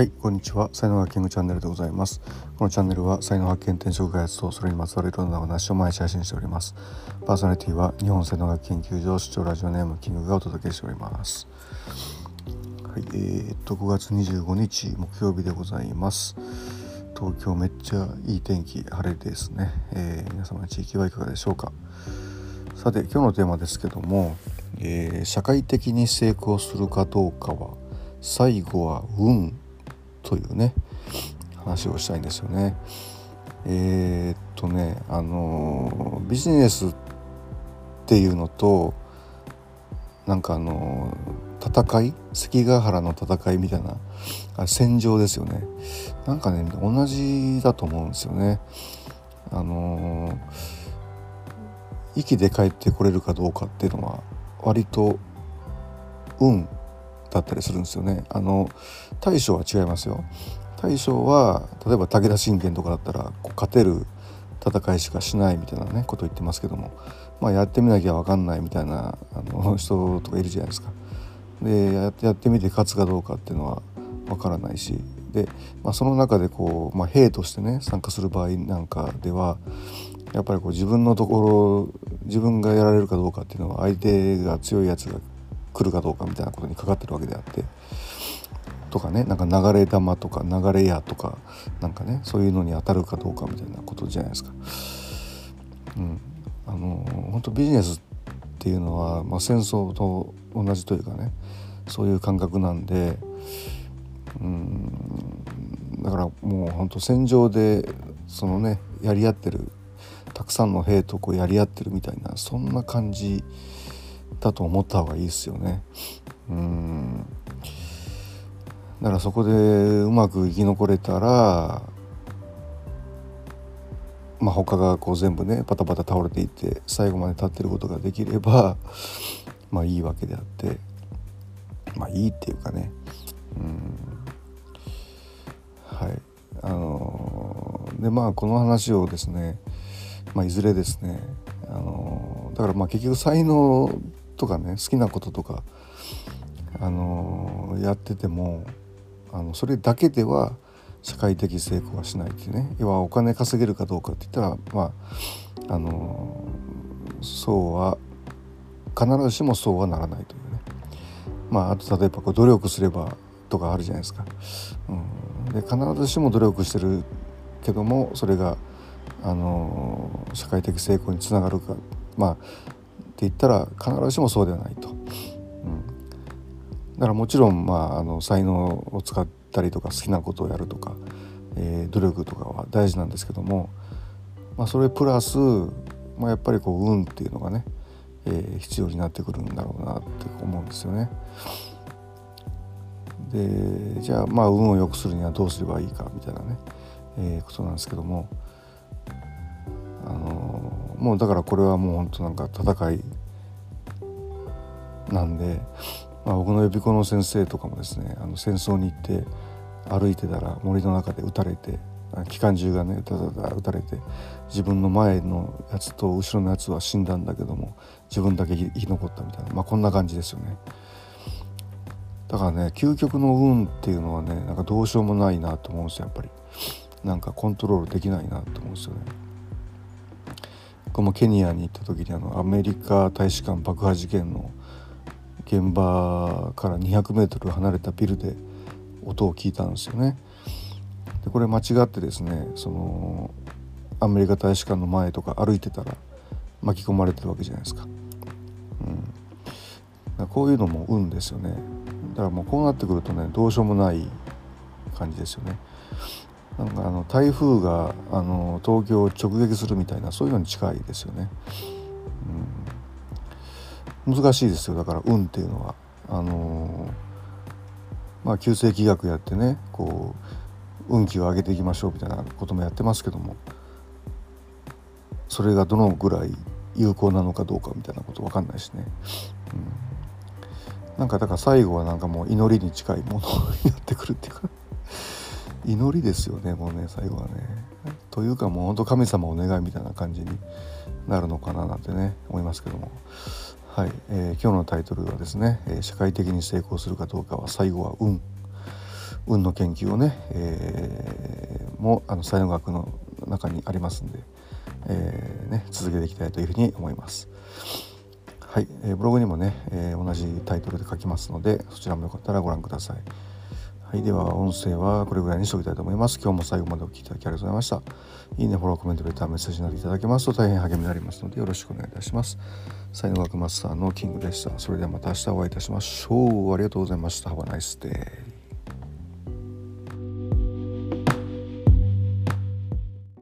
はい、こんにちは。才能学キングチャンネルでございます。このチャンネルは才能発見転職開発とそれにまつわるいろんなお話を毎日配信しております。パーソナリティは日本才能学研究所出張ラジオネームキングがお届けしております。はい、えー、っと5月25日木曜日でございます。東京めっちゃいい天気、晴れですね。えー、皆様の地域はいかがでしょうか。さて今日のテーマですけども、えー、社会的に成功するかどうかは最後は運というね話をしたいんですよね。えー、っとねあのビジネスっていうのとなんかあの戦い関ヶ原の戦いみたいなあ戦場ですよねなんかね同じだと思うんですよね。あの息で帰ってこれるかどうかっていうのは割と運だったりするんですよね。あの大将は違いますよ。大将は例えば武田信玄とかだったらこう勝てる戦いしかしないみたいなねことを言ってますけども、まあ、やってみなきゃ分かんないみたいなあの人とかいるじゃないですか。でやってみて勝つかどうかっていうのは分からないしで、まあ、その中でこう、まあ、兵としてね参加する場合なんかではやっぱりこう自分のところ自分がやられるかどうかっていうのは相手が強いやつが来るかどうかみたいなことにかかってるわけであってとかねなんか流れ弾とか流れ矢とかなんかねそういうのに当たるかどうかみたいなことじゃないですか。うん、あの本当ビジネスっていうのは、まあ、戦争と同じというかねそういう感覚なんで、うん、だからもう本当戦場でそのねやり合ってるたくさんの兵とこうやり合ってるみたいなそんな感じだと思った方がいいですよね。うん。だからそこでうまく生き残れたらまあ他がこう全部ねパタパタ倒れていって最後まで立ってることができれば まあいいわけであってまあいいっていうかね。うん。はい。あのー、でまあこの話をですね、まあ、いずれですね、あのー、だからまあ結局才能とかね好きなこととか、あのー、やっててもあのそれだけでは社会的成功はしないっていうね。要はお金稼げるかどうかって言ったらまああのそうは必ずしもそうはならないというね。まああと例えばこう努力すればとかあるじゃないですか。うん、で必ずしも努力してるけどもそれがあの社会的成功につながるかまあ言ったら必ずしもそうではないと。うん、だからもちろん、まあ、あの才能を使ったりとか好きなことをやるとか、えー、努力とかは大事なんですけども、まあ、それプラス、まあ、やっぱりこう運っていうのがね、えー、必要になってくるんだろうなって思うんですよね。でじゃあまあ運を良くするにはどうすればいいかみたいなね、えー、ことなんですけどももうだからこれはもう本当なんか戦いなんで、まあ、僕の予備校の先生とかもですねあの戦争に行って歩いてたら森の中で撃たれて機関銃がねダダダ撃たれて自分の前のやつと後ろのやつは死んだんだけども自分だけ生き残ったみたいな、まあ、こんな感じですよね。だからね究極の運っていうのはねなんかどうしようもないなと思うんですよやっぱり。なんかコントロールできないなと思うんですよね。このケニアに行った時にあのアメリカ大使館爆破事件の現場から 200m 離れたビルで音を聞いたんですよね。でこれ間違ってですねそのアメリカ大使館の前とか歩いてたら巻き込まれてるわけじゃないですか。うん、こういうのも運ですよね。だからもうこうなってくるとねどうしようもない感じですよね。なんかあの台風があの東京を直撃するみたいなそういうのに近いですよね。うん、難しいですよだから運っていうのは。あのまあ旧世紀学やってねこう運気を上げていきましょうみたいなこともやってますけどもそれがどのぐらい有効なのかどうかみたいなこと分かんないしね。うん、なんかだから最後はなんかもう祈りに近いものを やってくるっていうか祈りですよねもうね最後はね。というかもうほんと神様お願いみたいな感じになるのかななんてね思いますけども。はい、えー、今日のタイトルはですね、え、社会的に成功するかどうかは最後は運運の研究をね、えー、もあの才能学の中にありますんで、えーね、続けていきたいというふうに思います。はい、えー、ブログにもね、え、同じタイトルで書きますのでそちらもよかったらご覧ください。はい、では音声はこれぐらいにしておきたいと思います。今日も最後までお聴きいただきありがとうございました。いいね、フォロー、コメント、レター、メッセージなどいただけますと大変励みになりますのでよろしくお願いいたします。才能学マスターのキングでした。それではまた明日お会いいたしましょう。ありがとうございました。Have a nice day.